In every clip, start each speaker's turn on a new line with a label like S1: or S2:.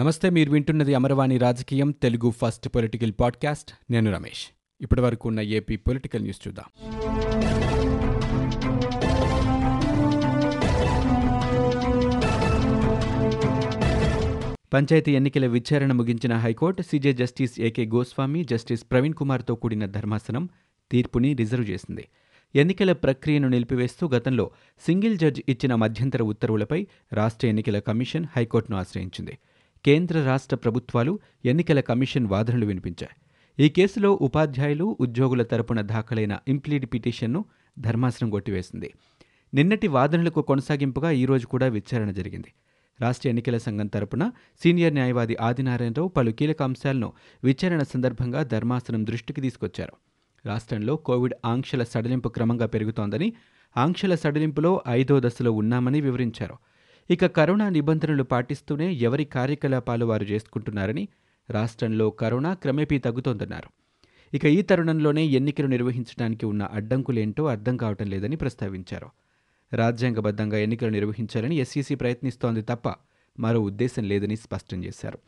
S1: నమస్తే మీరు వింటున్నది అమరవాణి రాజకీయం తెలుగు ఫస్ట్ పొలిటికల్ పాడ్కాస్ట్ నేను రమేష్ ఇప్పటి వరకు ఉన్న ఏపీ పొలిటికల్ న్యూస్ చూద్దాం పంచాయతీ ఎన్నికల విచారణ ముగించిన high court CJ justice A K Goswami justice Praveen కుమార్తో కూడిన ధర్మాసనం తీర్పుని రిజర్వ్ చేసింది ఎన్నికల ప్రక్రియను నిలిపివేస్తూ గతంలో సింగిల్ జడ్జ్ ఇచ్చిన మధ్యంతర ఉత్తర్వులపై రాష్ట్ర ఎన్నికల కమిషన్ హైకోర్టును ఆశ్రయించింది కేంద్ర రాష్ట్ర ప్రభుత్వాలు ఎన్నికల కమిషన్ వాదనలు వినిపించాయి ఈ కేసులో ఉపాధ్యాయులు ఉద్యోగుల తరపున దాఖలైన ఇంప్లీడ్ పిటిషన్ను ధర్మాసనం కొట్టివేసింది నిన్నటి వాదనలకు కొనసాగింపుగా ఈరోజు కూడా విచారణ జరిగింది రాష్ట్ర ఎన్నికల సంఘం తరపున సీనియర్ న్యాయవాది ఆదినారాయణరావు పలు కీలక అంశాలను విచారణ సందర్భంగా ధర్మాసనం దృష్టికి తీసుకొచ్చారు రాష్ట్రంలో కోవిడ్ ఆంక్షల సడలింపు క్రమంగా పెరుగుతోందని ఆంక్షల సడలింపులో ఐదో దశలో ఉన్నామని వివరించారు ఇక కరోనా నిబంధనలు పాటిస్తూనే ఎవరి కార్యకలాపాలు వారు చేసుకుంటున్నారని రాష్ట్రంలో కరోనా క్రమేపీ తగ్గుతోందన్నారు ఇక ఈ తరుణంలోనే ఎన్నికలు నిర్వహించడానికి ఉన్న అడ్డంకులేంటో అర్థం కావటం లేదని ప్రస్తావించారు రాజ్యాంగబద్ధంగా ఎన్నికలు నిర్వహించాలని ఎస్సీసీ ప్రయత్నిస్తోంది తప్ప మరో ఉద్దేశం లేదని స్పష్టం చేశారు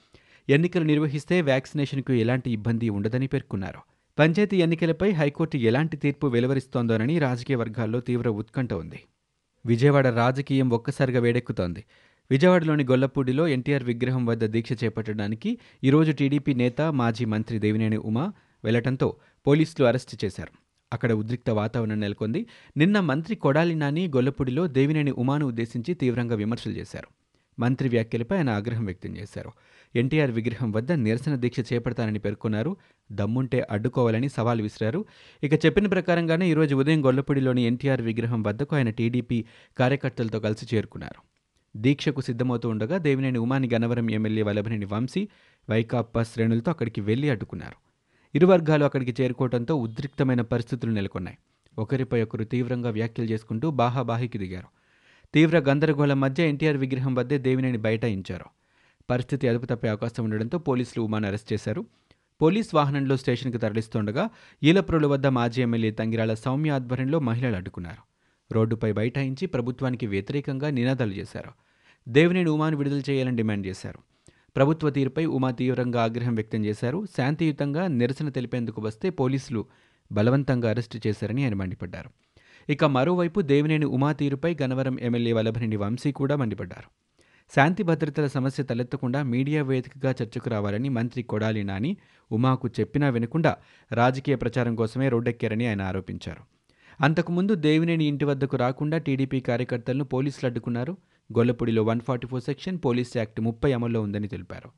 S1: ఎన్నికలు నిర్వహిస్తే వ్యాక్సినేషన్కు ఎలాంటి ఇబ్బంది ఉండదని పేర్కొన్నారు పంచాయతీ ఎన్నికలపై హైకోర్టు ఎలాంటి తీర్పు వెలువరిస్తోందోనని రాజకీయ వర్గాల్లో తీవ్ర ఉత్కంఠ ఉంది విజయవాడ రాజకీయం ఒక్కసారిగా వేడెక్కుతోంది విజయవాడలోని గొల్లపూడిలో ఎన్టీఆర్ విగ్రహం వద్ద దీక్ష చేపట్టడానికి ఈరోజు టీడీపీ నేత మాజీ మంత్రి దేవినేని ఉమా వెళ్లటంతో పోలీసులు అరెస్టు చేశారు అక్కడ ఉద్రిక్త వాతావరణం నెలకొంది నిన్న మంత్రి కొడాలి నాని గొల్లపూడిలో దేవినేని ఉమాను ఉద్దేశించి తీవ్రంగా విమర్శలు చేశారు మంత్రి వ్యాఖ్యలపై ఆయన ఆగ్రహం వ్యక్తం చేశారు ఎన్టీఆర్ విగ్రహం వద్ద నిరసన దీక్ష చేపడతానని పేర్కొన్నారు దమ్ముంటే అడ్డుకోవాలని సవాల్ విసిరారు ఇక చెప్పిన ప్రకారంగానే ఈరోజు ఉదయం గొల్లపూడిలోని ఎన్టీఆర్ విగ్రహం వద్దకు ఆయన టీడీపీ కార్యకర్తలతో కలిసి చేరుకున్నారు దీక్షకు సిద్ధమవుతూ ఉండగా దేవినేని ఉమాని గనవరం ఎమ్మెల్యే వలభనేని వంశీ వైకాపా శ్రేణులతో అక్కడికి వెళ్లి అడ్డుకున్నారు ఇరు వర్గాలు అక్కడికి చేరుకోవడంతో ఉద్రిక్తమైన పరిస్థితులు నెలకొన్నాయి ఒకరిపై ఒకరు తీవ్రంగా వ్యాఖ్యలు చేసుకుంటూ బాహాబాహికి దిగారు తీవ్ర గందరగోళం మధ్య ఎన్టీఆర్ విగ్రహం వద్దే దేవినేని బయటాయించారు పరిస్థితి అదుపు తప్పే అవకాశం ఉండడంతో పోలీసులు ఉమాను అరెస్ట్ చేశారు పోలీస్ వాహనంలో స్టేషన్కు తరలిస్తుండగా ఈలప్రోలు వద్ద మాజీ ఎమ్మెల్యే తంగిరాల సౌమ్య ఆధ్వర్యంలో మహిళలు అడ్డుకున్నారు రోడ్డుపై బైఠాయించి ప్రభుత్వానికి వ్యతిరేకంగా నినాదాలు చేశారు దేవినేని ఉమాను విడుదల చేయాలని డిమాండ్ చేశారు ప్రభుత్వ తీరుపై ఉమా తీవ్రంగా ఆగ్రహం వ్యక్తం చేశారు శాంతియుతంగా నిరసన తెలిపేందుకు వస్తే పోలీసులు బలవంతంగా అరెస్టు చేశారని ఆయన మండిపడ్డారు ఇక మరోవైపు దేవినేని ఉమా తీరుపై గనవరం ఎమ్మెల్యే వల్లభనేని వంశీ కూడా మండిపడ్డారు శాంతి భద్రతల సమస్య తలెత్తకుండా మీడియా వేదికగా చర్చకు రావాలని మంత్రి కొడాలి నాని ఉమాకు చెప్పినా వినకుండా రాజకీయ ప్రచారం కోసమే రోడ్డెక్కారని ఆయన ఆరోపించారు అంతకుముందు దేవినేని ఇంటి వద్దకు రాకుండా టీడీపీ కార్యకర్తలను పోలీసులు అడ్డుకున్నారు గొల్లపూడిలో one forty four section police act ముప్పై అమల్లో ఉందని తెలిపారు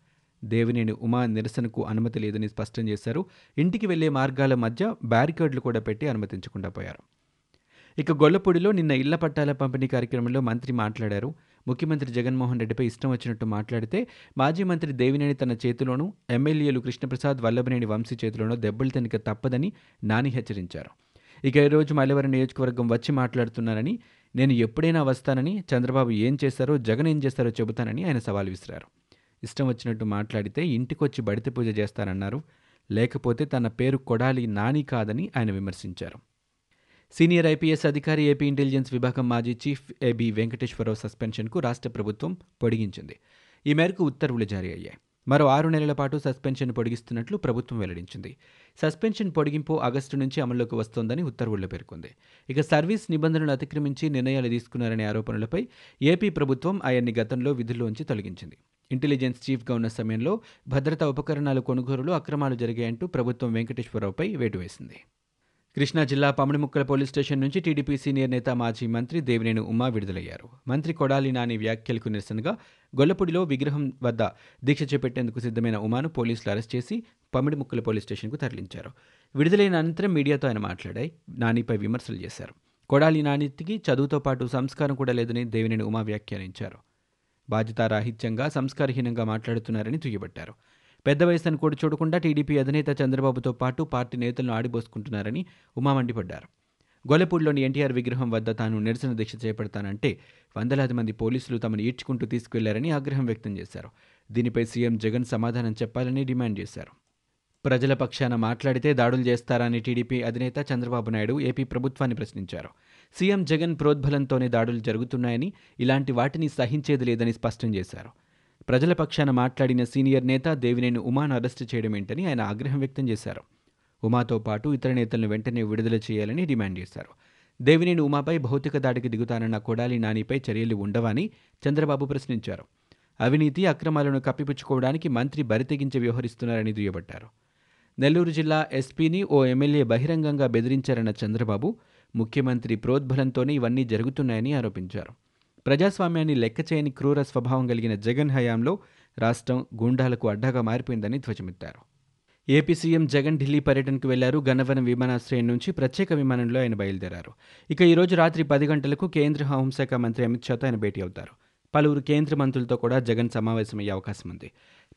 S1: దేవినేని ఉమా నిరసనకు అనుమతి లేదని స్పష్టం చేశారు ఇంటికి వెళ్లే మార్గాల మధ్య బ్యారికేడ్లు కూడా పెట్టి అనుమతించకుండా పోయారు ఇక గొల్లపూడిలో నిన్న ఇళ్ల పట్టాల పంపిణీ కార్యక్రమంలో మంత్రి మాట్లాడారు ముఖ్యమంత్రి జగన్మోహన్ రెడ్డిపై ఇష్టం వచ్చినట్టు మాట్లాడితే మాజీ మంత్రి దేవినేని తన చేతిలోనూ ఎమ్మెల్యేలు కృష్ణప్రసాద్ వల్లభనేని వంశీ చేతిలోనూ దెబ్బలు తినక తప్పదని నాని హెచ్చరించారు ఇక ఈ రోజు మలవర నియోజకవర్గం వచ్చి మాట్లాడుతున్నారని నేను ఎప్పుడైనా వస్తానని చంద్రబాబు ఏం చేస్తారో జగన్ ఏం చేస్తారో చెబుతానని ఆయన సవాల్ విసిరారు ఇష్టం వచ్చినట్టు మాట్లాడితే ఇంటికొచ్చి బడితి పూజ చేస్తానన్నారు లేకపోతే తన పేరు కొడాలి నాని కాదని ఆయన విమర్శించారు సీనియర్ ఐపీఎస్ అధికారి ఏపీ ఇంటెలిజెన్స్ విభాగం మాజీ చీఫ్ ఏబి వెంకటేశ్వరరావు సస్పెన్షన్కు రాష్ట్ర ప్రభుత్వం పొడిగించింది ఈ మేరకు ఉత్తర్వులు జారీ అయ్యాయి మరో ఆరు నెలల పాటు సస్పెన్షన్ పొడిగిస్తున్నట్లు ప్రభుత్వం వెల్లడించింది సస్పెన్షన్ పొడిగింపు ఆగస్టు నుంచి అమల్లోకి వస్తోందని ఉత్తర్వుల్లో పేర్కొంది ఇక సర్వీస్ నిబంధనలు అతిక్రమించి నిర్ణయాలు తీసుకున్నారనే ఆరోపణలపై ఏపీ ప్రభుత్వం ఆయన్ని గతంలో విధుల్లోంచి తొలగించింది ఇంటెలిజెన్స్ చీఫ్గా ఉన్న సమయంలో భద్రతా ఉపకరణాలు కొనుగోలు అక్రమాలు జరిగాయంటూ ప్రభుత్వం వెంకటేశ్వరరావుపై వేటు వేసింది కృష్ణా జిల్లా పమిడిముక్కల పోలీస్ స్టేషన్ నుంచి టీడీపీ సీనియర్ నేత మాజీ మంత్రి దేవినేని ఉమా విడుదలయ్యారు మంత్రి కొడాలి నాని వ్యాఖ్యలకు నిరసనగా గొల్లపూడిలో విగ్రహం వద్ద దీక్ష చేపట్టేందుకు సిద్ధమైన ఉమాను పోలీసులు అరెస్ట్ చేసి పమిడిముక్కల పోలీస్ స్టేషన్కు తరలించారు విడుదలైన అనంతరం మీడియాతో ఆయన మాట్లాడాయి నానిపై విమర్శలు చేశారు కొడాలి నానికి చదువుతో పాటు సంస్కారం కూడా లేదని దేవినేని ఉమా వ్యాఖ్యానించారు బాధ్యతారాహిత్యంగా సంస్కారహీనంగా మాట్లాడుతున్నారని దుయ్యబట్టారు పెద్ద వయసును కూడా చూడకుండా టీడీపీ అధినేత చంద్రబాబుతో పాటు పార్టీ నేతలను ఆడిపోసుకుంటున్నారని ఉమా మండిపడ్డారు గొల్లపూడిలోని ఎన్టీఆర్ విగ్రహం వద్ద తాను నిరసన దీక్ష చేపడతానంటే వందలాది మంది పోలీసులు తమను ఈడ్చుకుంటూ తీసుకువెళ్లారని ఆగ్రహం వ్యక్తం చేశారు దీనిపై సీఎం జగన్ సమాధానం చెప్పాలని డిమాండ్ చేశారు ప్రజల పక్షాన మాట్లాడితే దాడులు చేస్తారని టీడీపీ అధినేత చంద్రబాబు నాయుడు ఏపీ ప్రభుత్వాన్ని ప్రశ్నించారు సీఎం జగన్ ప్రోద్బలంతోనే దాడులు జరుగుతున్నాయని ఇలాంటి వాటిని సహించేది లేదని స్పష్టం చేశారు ప్రజల పక్షాన మాట్లాడిన సీనియర్ నేత దేవినేని ఉమాను అరెస్టు చేయడమేంటని ఆయన ఆగ్రహం వ్యక్తం చేశారు ఉమాతో పాటు ఇతర నేతలను వెంటనే విడుదల చేయాలని డిమాండ్ చేశారు దేవినేని ఉమాపై భౌతిక దాడికి దిగుతానన్న కొడాలి నానిపై చర్యలు ఉండవని చంద్రబాబు ప్రశ్నించారు అవినీతి అక్రమాలను కప్పిపుచ్చుకోవడానికి మంత్రి బరితెగించి వ్యవహరిస్తున్నారని దుయ్యబట్టారు నెల్లూరు జిల్లా ఎస్పీని ఓ ఎమ్మెల్యే బహిరంగంగా బెదిరించారన్న చంద్రబాబు ముఖ్యమంత్రి ప్రోద్బలంతోనే ఇవన్నీ జరుగుతున్నాయని ఆరోపించారు ప్రజాస్వామ్యాన్ని లెక్క చేయని క్రూర స్వభావం కలిగిన జగన్ హయాంలో రాష్ట్రం గుండాలకు అడ్డాగా మారిపోయిందని ధ్వజమెత్తారు ఏపీ సీఎం జగన్ ఢిల్లీ పర్యటనకు వెళ్లారు గన్నవరం విమానాశ్రయం నుంచి ప్రత్యేక విమానంలో ఆయన బయలుదేరారు ఇక ఈరోజు రాత్రి పది గంటలకు కేంద్ర హోంశాఖ మంత్రి అమిత్ షాతో ఆయన భేటీ అవుతారు పలువురు కేంద్ర మంత్రులతో కూడా జగన్ సమావేశమయ్యే అవకాశం ఉంది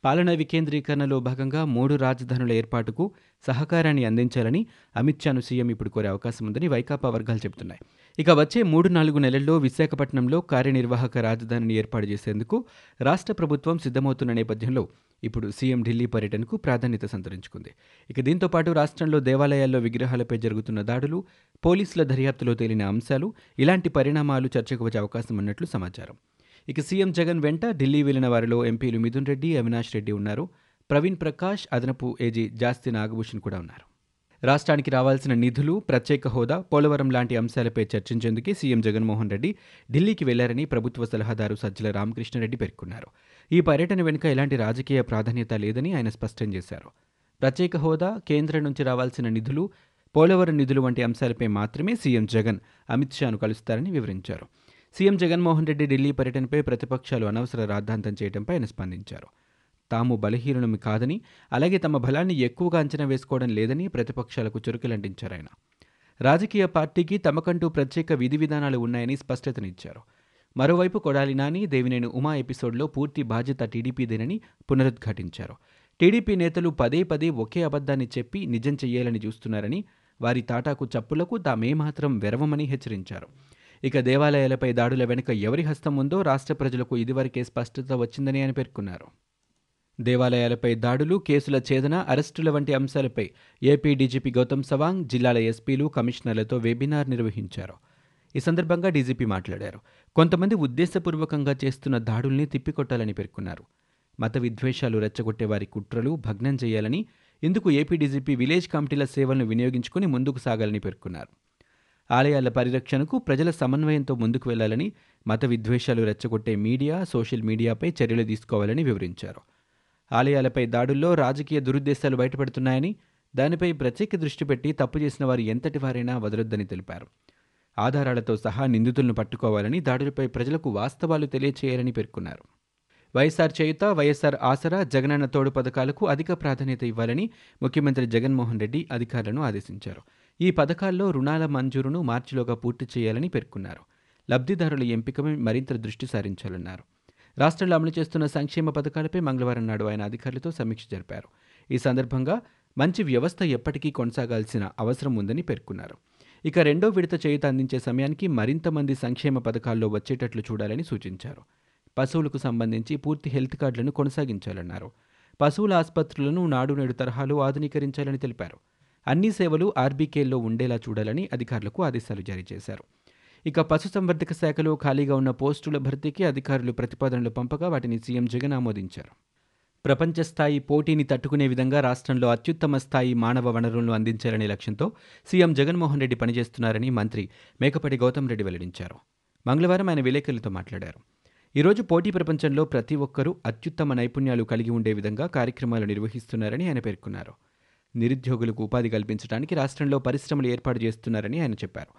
S1: పాలన వికేంద్రీకరణలో భాగంగా మూడు రాజధానుల ఏర్పాటుకు సహకారాన్ని అందించాలని అమిత్ షాను సీఎం ఇప్పుడు కోరే అవకాశం ఉందని వైకాపా వర్గాలు చెబుతున్నాయి ఇక వచ్చే మూడు నాలుగు నెలల్లో విశాఖపట్నంలో కార్యనిర్వాహక రాజధానిని ఏర్పాటు చేసేందుకు రాష్ట్ర ప్రభుత్వం సిద్ధమవుతున్న నేపథ్యంలో ఇప్పుడు సీఎం ఢిల్లీ పర్యటనకు ప్రాధాన్యత సంతరించుకుంది ఇక దీంతో పాటు రాష్ట్రంలో దేవాలయాల్లో విగ్రహాలపై జరుగుతున్న దాడులు పోలీసుల దర్యాప్తులో తేలిన అంశాలు ఇలాంటి పరిణామాలు చర్చకు వచ్చే అవకాశం ఉన్నట్లు సమాచారం ఇక సీఎం జగన్ వెంట ఢిల్లీ వెళ్లిన వారిలో ఎంపీలు మిథున్ రెడ్డి అవినాష్ రెడ్డి ఉన్నారు ప్రవీణ్ ప్రకాష్ అదనపు ఏజీ జాస్తి నాగభూషణ్ కూడా ఉన్నారు రాష్ట్రానికి రావాల్సిన నిధులు ప్రత్యేక హోదా పోలవరం లాంటి అంశాలపై చర్చించేందుకే సీఎం జగన్మోహన్ రెడ్డి ఢిల్లీకి వెళ్లారని ప్రభుత్వ సలహాదారు సజ్జల రామకృష్ణారెడ్డి పేర్కొన్నారు ఈ పర్యటన వెనుక ఎలాంటి రాజకీయ ప్రాధాన్యత లేదని ఆయన స్పష్టం చేశారు ప్రత్యేక హోదా కేంద్రం నుంచి రావాల్సిన నిధులు పోలవరం నిధులు వంటి అంశాలపై మాత్రమే సీఎం జగన్ అమిత్ షాను కలుస్తారని వివరించారు సీఎం జగన్మోహన్ రెడ్డి ఢిల్లీ పర్యటనపై ప్రతిపక్షాలు అనవసర రాద్ధాంతం చేయడంపై ఆయన స్పందించారు తాము బలహీనమి కాదని అలాగే తమ బలాన్ని ఎక్కువగా అంచనా వేసుకోవడం లేదని ప్రతిపక్షాలకు చురుకులంటించారాయన రాజకీయ పార్టీకి తమకంటూ ప్రత్యేక విధి విధానాలు ఉన్నాయని స్పష్టతనిచ్చారు మరోవైపు కొడాలి నాని దేవినేని ఉమా ఎపిసోడ్లో పూర్తి బాధ్యత టీడీపీదేనని పునరుద్ఘాటించారు టీడీపీ నేతలు పదే పదే ఒకే అబద్ధాన్ని చెప్పి నిజం చెయ్యాలని చూస్తున్నారని వారి తాటాకు చప్పులకు తామేమాత్రం వెరవమని హెచ్చరించారు ఇక దేవాలయాలపై దాడుల వెనుక ఎవరి హస్తం ఉందో రాష్ట్ర ప్రజలకు ఇదివరకే స్పష్టత వచ్చిందని ఆయన పేర్కొన్నారు దేవాలయాలపై దాడులు కేసుల ఛేదన అరెస్టుల వంటి అంశాలపై ఏపీ డీజీపీ గౌతమ్ సవాంగ్ జిల్లాల ఎస్పీలు కమిషనర్లతో వెబినార్ నిర్వహించారు ఈ సందర్భంగా డీజీపీ మాట్లాడారు కొంతమంది ఉద్దేశపూర్వకంగా చేస్తున్న దాడుల్ని తిప్పికొట్టాలని పేర్కొన్నారు మత విద్వేషాలు రెచ్చగొట్టే వారి కుట్రలు భగ్నం చేయాలని ఇందుకు ఏపీ డీజీపీ విలేజ్ కమిటీల సేవలను వినియోగించుకుని ముందుకు సాగాలని పేర్కొన్నారు ఆలయాల పరిరక్షణకు ప్రజల సమన్వయంతో ముందుకు వెళ్లాలని మత విద్వేషాలు రెచ్చగొట్టే మీడియా సోషల్ మీడియాపై చర్యలు తీసుకోవాలని వివరించారు ఆలయాలపై దాడుల్లో రాజకీయ దురుద్దేశాలు బయటపడుతున్నాయని దానిపై ప్రత్యేక దృష్టి పెట్టి తప్పు చేసిన వారు ఎంతటి వారైనా వదలొద్దని తెలిపారు ఆధారాలతో సహా నిందితులను పట్టుకోవాలని దాడులపై ప్రజలకు వాస్తవాలు తెలియచేయాలని పేర్కొన్నారు వైఎస్ఆర్ చేయుత వైఎస్ఆర్ ఆసరా జగనన్న తోడు పథకాలకు అధిక ప్రాధాన్యత ఇవ్వాలని ముఖ్యమంత్రి జగన్మోహన్ రెడ్డి అధికారులను ఆదేశించారు ఈ పథకాల్లో రుణాల మంజూరును మార్చిలోగా పూర్తి చేయాలని పేర్కొన్నారు లబ్ధిదారుల ఎంపికపై మరింత దృష్టి సారించాలన్నారు రాష్ట్రంలో అమలు చేస్తున్న సంక్షేమ పథకాలపై మంగళవారం నాడు ఆయన అధికారులతో సమీక్ష జరిపారు ఈ సందర్భంగా మంచి వ్యవస్థ ఎప్పటికీ కొనసాగాల్సిన అవసరం ఉందని పేర్కొన్నారు ఇక రెండో విడత చేయుత అందించే సమయానికి మరింత మంది సంక్షేమ పథకాల్లో వచ్చేటట్లు చూడాలని సూచించారు పశువులకు సంబంధించి పూర్తి హెల్త్ కార్డులను కొనసాగించాలన్నారు పశువుల ఆసుపత్రులను నాడు నేడు తరహాలో ఆధునీకరించాలని తెలిపారు అన్ని సేవలు ఆర్బీకేల్లో ఉండేలా చూడాలని అధికారులకు ఆదేశాలు జారీ చేశారు ఇక పశుసంవర్ధక శాఖలో ఖాళీగా ఉన్న పోస్టుల భర్తీకి అధికారులు ప్రతిపాదనలు పంపగా వాటిని సీఎం జగన్ ఆమోదించారు ప్రపంచ స్థాయి పోటీని తట్టుకునే విధంగా రాష్ట్రంలో అత్యుత్తమ స్థాయి మానవ వనరులను అందించాలనే లక్ష్యంతో సీఎం జగన్మోహన్ రెడ్డి పనిచేస్తున్నారని మంత్రి మేకపాటి గౌతమ్ రెడ్డి వెల్లడించారు మంగళవారం ఆయన విలేకరులతో మాట్లాడారు ఈరోజు పోటీ ప్రపంచంలో ప్రతి ఒక్కరూ అత్యుత్తమ నైపుణ్యాలు కలిగి ఉండే విధంగా కార్యక్రమాలు నిర్వహిస్తున్నారని ఆయన పేర్కొన్నారు నిరుద్యోగులకు ఉపాధి కల్పించడానికి రాష్ట్రంలో పరిశ్రమలు ఏర్పాటు చేస్తున్నారని ఆయన చెప్పారు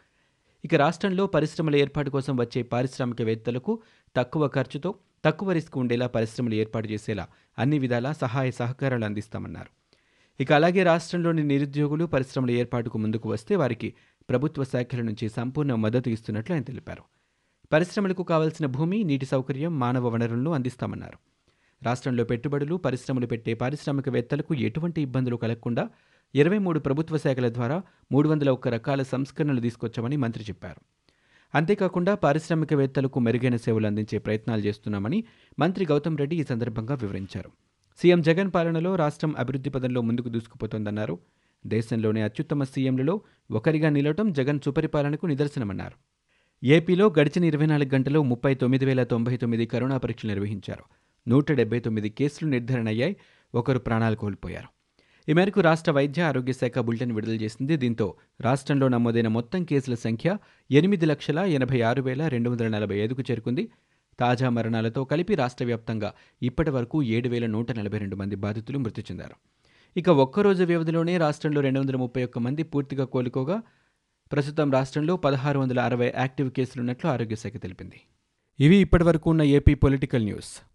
S1: ఇక రాష్ట్రంలో పరిశ్రమల ఏర్పాటు కోసం వచ్చే పారిశ్రామికవేత్తలకు తక్కువ ఖర్చుతో తక్కువ రిస్క్ ఉండేలా పరిశ్రమలు ఏర్పాటు చేసేలా అన్ని విధాలా సహాయ సహకారాలు అందిస్తామన్నారు ఇక అలాగే రాష్ట్రంలోని నిరుద్యోగులు పరిశ్రమల ఏర్పాటుకు ముందుకు వస్తే వారికి ప్రభుత్వ శాఖల నుంచి సంపూర్ణ మద్దతు ఇస్తున్నట్లు ఆయన తెలిపారు పరిశ్రమలకు కావాల్సిన భూమి నీటి సౌకర్యం మానవ వనరులను అందిస్తామన్నారు రాష్ట్రంలో పెట్టుబడులు పరిశ్రమలు పెట్టే పారిశ్రామికవేత్తలకు ఎటువంటి ఇబ్బందులు కలగకుండా ఇరవై మూడు ప్రభుత్వ శాఖల ద్వారా మూడు వందల ఒక్క రకాల సంస్కరణలు తీసుకొచ్చామని మంత్రి చెప్పారు అంతేకాకుండా పారిశ్రామికవేత్తలకు మెరుగైన సేవలు అందించే ప్రయత్నాలు చేస్తున్నామని మంత్రి గౌతమ్ రెడ్డి ఈ సందర్భంగా వివరించారు సీఎం జగన్ పాలనలో రాష్ట్రం అభివృద్ధి పదంలో ముందుకు దూసుకుపోతోందన్నారు దేశంలోనే అత్యుత్తమ సీఎంలలో ఒకరిగా నిలవటం జగన్ సుపరిపాలనకు నిదర్శనమన్నారు ఏపీలో గడిచిన ఇరవై నాలుగు గంటల్లో ముప్పై తొమ్మిది వేల తొంభై తొమ్మిది కరోనా పరీక్షలు నిర్వహించారు నూట డెబ్బై తొమ్మిది కేసులు నిర్ధారణ అయ్యాయి ఒకరు ప్రాణాలు కోల్పోయారు ఈ మేరకు రాష్ట్ర వైద్య ఆరోగ్య శాఖ బులెటిన్ విడుదల చేసింది దీంతో రాష్ట్రంలో నమోదైన మొత్తం కేసుల సంఖ్య ఎనిమిది లక్షల ఎనభై ఆరు వేల రెండు వందల నలభై ఐదుకు చేరుకుంది తాజా మరణాలతో కలిపి రాష్ట్ర వ్యాప్తంగా ఇప్పటి వరకు ఏడు వేల నూట నలభై రెండు మంది బాధితులు మృతి చెందారు ఇక ఒక్కరోజు వ్యవధిలోనే రాష్ట్రంలో రెండు వందల ముప్పై ఒక్క మంది పూర్తిగా కోలుకోగా ప్రస్తుతం రాష్ట్రంలో పదహారు వందల అరవై యాక్టివ్ కేసులున్నట్లు ఆరోగ్య శాఖ తెలిపింది ఇవి ఇప్పటివరకు ఉన్న ఏపీ పొలిటికల్ న్యూస్